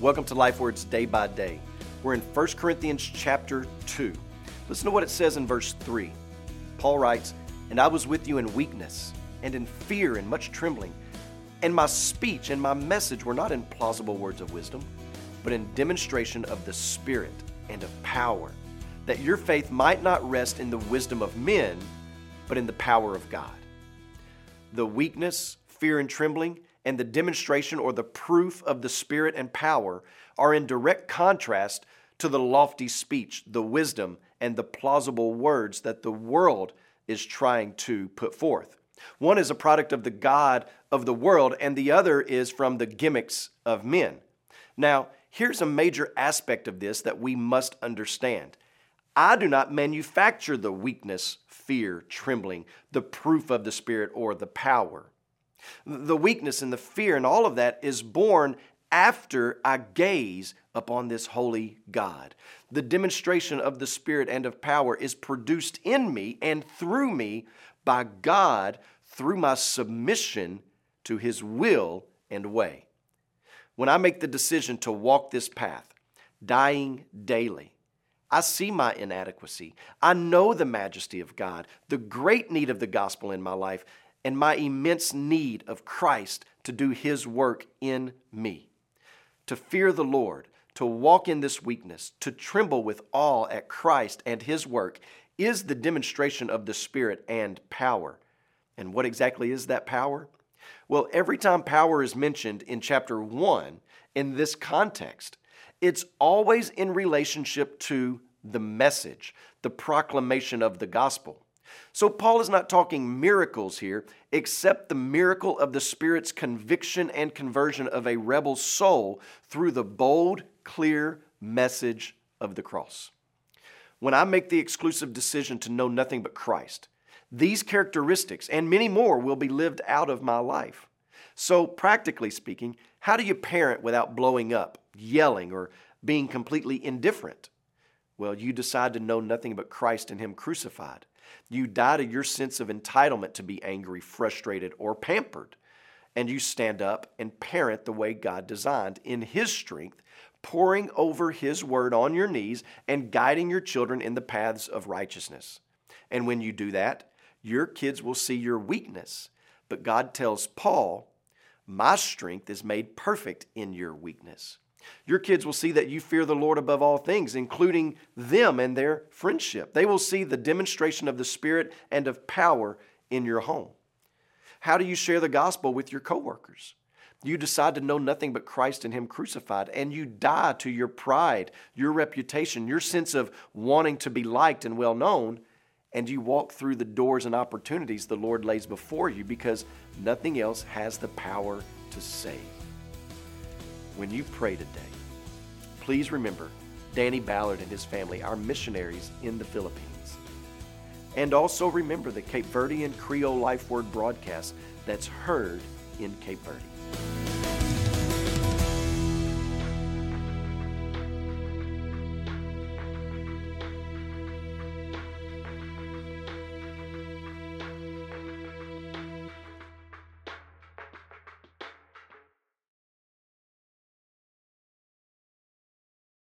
Welcome to Life Words Day by Day. We're in 1 Corinthians chapter 2. Listen to what it says in verse 3. Paul writes, And I was with you in weakness, and in fear, and much trembling. And my speech and my message were not in plausible words of wisdom, but in demonstration of the Spirit and of power, that your faith might not rest in the wisdom of men, but in the power of God. The weakness, fear, and trembling and the demonstration or the proof of the Spirit and power are in direct contrast to the lofty speech, the wisdom, and the plausible words that the world is trying to put forth. One is a product of the God of the world, and the other is from the gimmicks of men. Now, here's a major aspect of this that we must understand. I do not manufacture the weakness, fear, trembling, the proof of the Spirit, or the power. The weakness and the fear and all of that is born after I gaze upon this holy God. The demonstration of the Spirit and of power is produced in me and through me by God through my submission to His will and way. When I make the decision to walk this path, dying daily, I see my inadequacy. I know the majesty of God, the great need of the gospel in my life, and my immense need of Christ to do His work in me. To fear the Lord, to walk in this weakness, to tremble with awe at Christ and His work is the demonstration of the Spirit and power. And what exactly is that power? Well, every time power is mentioned in chapter 1 in this context, it's always in relationship to the message, the proclamation of the gospel. So, Paul is not talking miracles here, except the miracle of the Spirit's conviction and conversion of a rebel soul through the bold, clear message of the cross. When I make the exclusive decision to know nothing but Christ, these characteristics and many more will be lived out of my life. So, practically speaking, how do you parent without blowing up, yelling, or being completely indifferent? Well, you decide to know nothing but Christ and Him crucified. You die to your sense of entitlement to be angry, frustrated, or pampered. And you stand up and parent the way God designed in His strength, poring over His word on your knees and guiding your children in the paths of righteousness. And when you do that, your kids will see your weakness. But God tells Paul, My strength is made perfect in your weakness. Your kids will see that you fear the Lord above all things, including them and their friendship. They will see the demonstration of the Spirit and of power in your home. How do you share the gospel with your coworkers? You decide to know nothing but Christ and Him crucified, and you die to your pride, your reputation, your sense of wanting to be liked and well known, and you walk through the doors and opportunities the Lord lays before you because nothing else has the power to save when you pray today, please remember Danny Ballard and his family, our missionaries in the Philippines. And also remember the Cape Verdean Creole Life Word broadcast that's heard in Cape Verde.